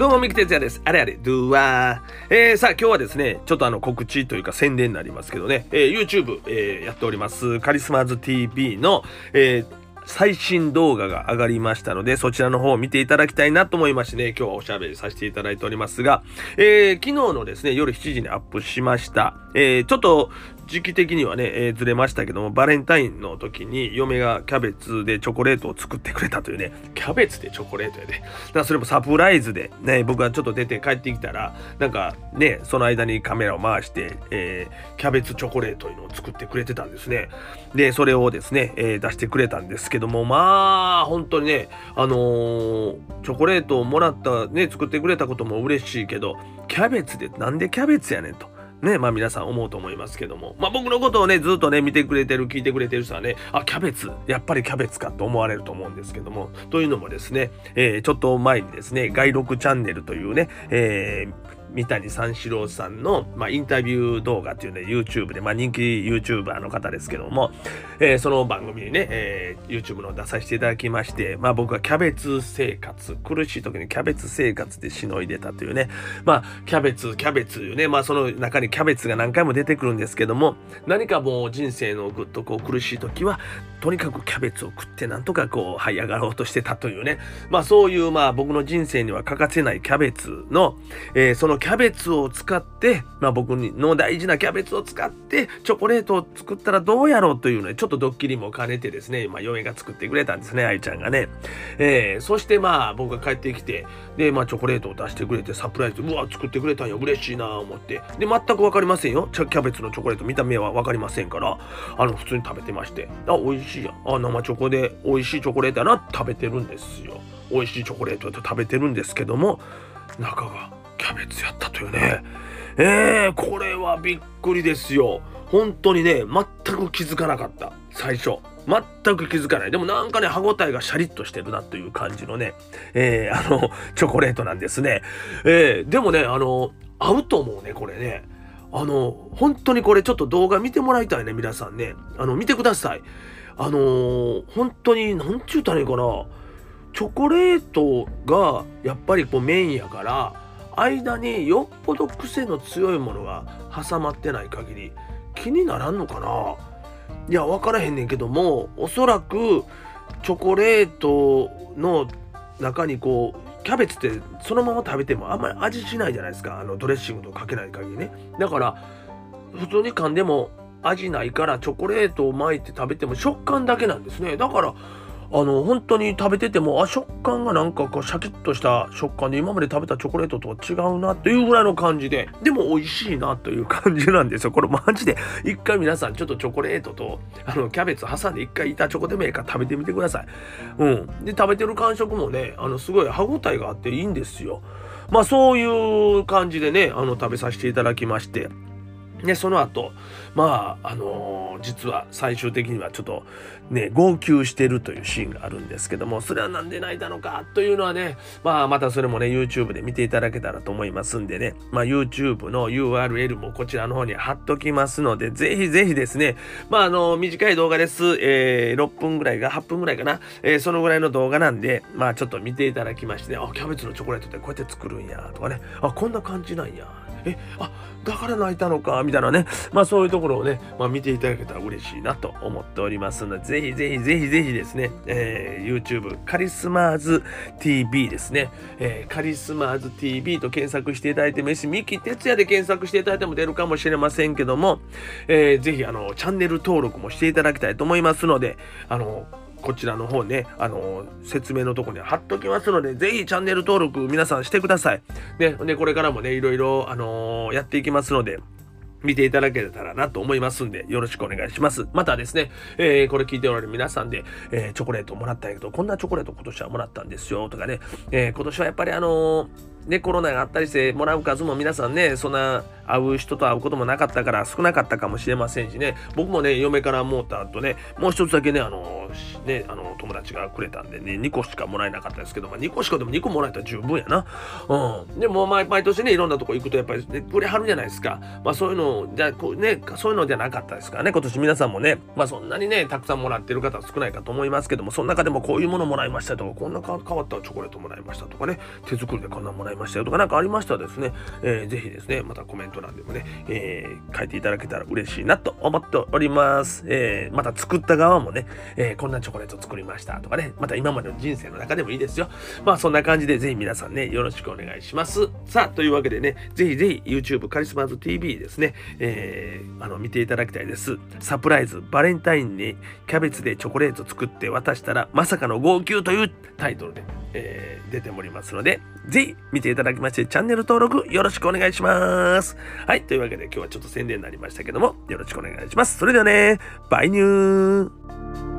どうも、三木哲也です。あれあれ、ドゥワー。えー、さあ、今日はですね、ちょっとあの、告知というか宣伝になりますけどね、えー、YouTube、えー、やっております、カリスマーズ TV の、えー、最新動画が上がりましたので、そちらの方を見ていただきたいなと思いましてね、今日はおしゃべりさせていただいておりますが、えー、昨日のですね、夜7時にアップしました。えー、ちょっと時期的にはね、えー、ずれましたけども、バレンタインの時に嫁がキャベツでチョコレートを作ってくれたというね、キャベツでチョコレートやで。だからそれもサプライズで、ね、僕がちょっと出て帰ってきたら、なんかね、その間にカメラを回して、えー、キャベツチョコレートいうのを作ってくれてたんですね。で、それをですね、えー、出してくれたんですけども、まあ、本当にね、あのー、チョコレートをもらった、ね、作ってくれたことも嬉しいけど、キャベツでなんでキャベツやねんと。ね、まあ皆さん思うと思いますけども、まあ僕のことをね、ずっとね、見てくれてる、聞いてくれてる人はね、あ、キャベツ、やっぱりキャベツかと思われると思うんですけども、というのもですね、えー、ちょっと前にですね、外録チャンネルというね、えー三谷三四郎さんの、まあ、インタビュー動画っていうね、YouTube で、まあ、人気 YouTuber の方ですけども、えー、その番組にね、えー、YouTube の出させていただきまして、まあ、僕はキャベツ生活、苦しい時にキャベツ生活でしのいでたというね、まあ、キャベツ、キャベツいうね、まあ、その中にキャベツが何回も出てくるんですけども、何かもう人生のぐっとこう苦しい時は、とにかくキャベツを食ってなんとかこう、這い上がろうとしてたというね、まあ、そういう、まあ、僕の人生には欠かせないキャベツの、えー、そのキャベツを使って、まあ、僕の大事なキャベツを使ってチョコレートを作ったらどうやろうというねちょっとドッキリも兼ねてですね、まあ、嫁が作ってくれたんですね愛ちゃんがね、えー、そしてまあ僕が帰ってきてで、まあ、チョコレートを出してくれてサプライズうわ作ってくれたんや嬉しいな思って。で全く分かりませんよ。キャベツのチョコレート見た目は分かりませんから。あの普通に食べてまして。あ美味しいやあ生チョコで美味しいチョコレートやな食べてるんですよ。美味しいチョコレートって食べてるんですけども中がャベツやったというね。えー、これはびっくりですよ。本当にね、全く気づかなかった。最初。全く気づかない。でもなんかね、歯ごたえがシャリッとしてるなという感じのね、えー、あの、チョコレートなんですね。えー、でもね、あの、合うと思うね、これね。あの、本当にこれちょっと動画見てもらいたいね、皆さんね。あの、見てください。あのー、本当に、なんちゅうたらいいかな。チョコレートがやっぱりこうメインやから、間によっぽど癖の強いものが挟まってない限り気にならんのかな？いや分からへんねんけどもおそらくチョコレートの中にこうキャベツってそのまま食べてもあんまり味しないじゃないですか。あのドレッシングとかけない限りね。だから普通に噛んでも味ないからチョコレートを巻いて食べても食感だけなんですね。だからあの本当に食べててもあ食感がなんかこうシャキッとした食感で今まで食べたチョコレートとは違うなというぐらいの感じででも美味しいなという感じなんですよ。これマジで。一回皆さんちょっとチョコレートとあのキャベツ挟んで一回板チョコでもいいか食べてみてください。うん。で食べてる感触もねあのすごい歯ごたえがあっていいんですよ。まあそういう感じでねあの食べさせていただきまして。で、その後、まあ、あのー、実は最終的にはちょっとね、号泣してるというシーンがあるんですけども、それはなんで泣いたのかというのはね、まあ、またそれもね、YouTube で見ていただけたらと思いますんでね、まあ、YouTube の URL もこちらの方に貼っときますので、ぜひぜひですね、まあ、あの、短い動画です。えー、6分ぐらいが、8分ぐらいかな、えー、そのぐらいの動画なんで、まあ、ちょっと見ていただきましてね、あ、キャベツのチョコレートってこうやって作るんや、とかね、あ、こんな感じなんや、え、あ、だから泣いたのか、みたいなね。まあそういうところをね、まあ見ていただけたら嬉しいなと思っておりますので、ぜひぜひぜひぜひですね、えー、YouTube カリスマーズ TV ですね、えー、カリスマーズ TV と検索していただいてもいいし、三木哲也で検索していただいても出るかもしれませんけども、えー、ぜひあの、チャンネル登録もしていただきたいと思いますので、あの、こちらの方ね、あの説明のとこに貼っときますので、ぜひチャンネル登録皆さんしてください。ね、で、これからもね、いろいろ、あのー、やっていきますので、見ていただけたらなと思いますんで、よろしくお願いします。またですね、えー、これ聞いておられる皆さんで、え、チョコレートもらったんやけど、こんなチョコレート今年はもらったんですよ、とかね、え、今年はやっぱりあのね、コロナがあったりしてもらう数も皆さんね、そんな会う人と会うこともなかったから少なかったかもしれませんしね、僕もね、嫁からもうた後ね、もう一つだけね、あの、ね、あの、友達がくれたんでね、2個しかもらえなかったですけど、まあ、2個しかでも2個もらえたら十分やな。うん。でも毎、年ね、いろんなとこ行くとやっぱり、ね、くれはるじゃないですか。まあそういうの、じゃこうね、そういうのじゃなかったですからね、今年皆さんもね、まあそんなにね、たくさんもらってる方は少ないかと思いますけども、その中でもこういうものもらいましたとか、こんな変わったチョコレートもらいましたとかね、手作りでこんなもらいましたましたよとか何かありましたらですね、えー、ぜひですね、またコメント欄でもね、えー、書いていただけたら嬉しいなと思っております。えー、また作った側もね、えー、こんなチョコレート作りましたとかね、また今までの人生の中でもいいですよ。まあそんな感じでぜひ皆さんね、よろしくお願いします。さあ、というわけでね、ぜひぜひ YouTube カリスマーズ TV ですね、えー、あの、見ていただきたいです。サプライズ、バレンタインにキャベツでチョコレート作って渡したら、まさかの号泣というタイトルで、えー、出ておりますので、ぜひ見見ていただきまして、チャンネル登録よろしくお願いします。はい、というわけで今日はちょっと宣伝になりましたけども、よろしくお願いします。それではね、バイニュー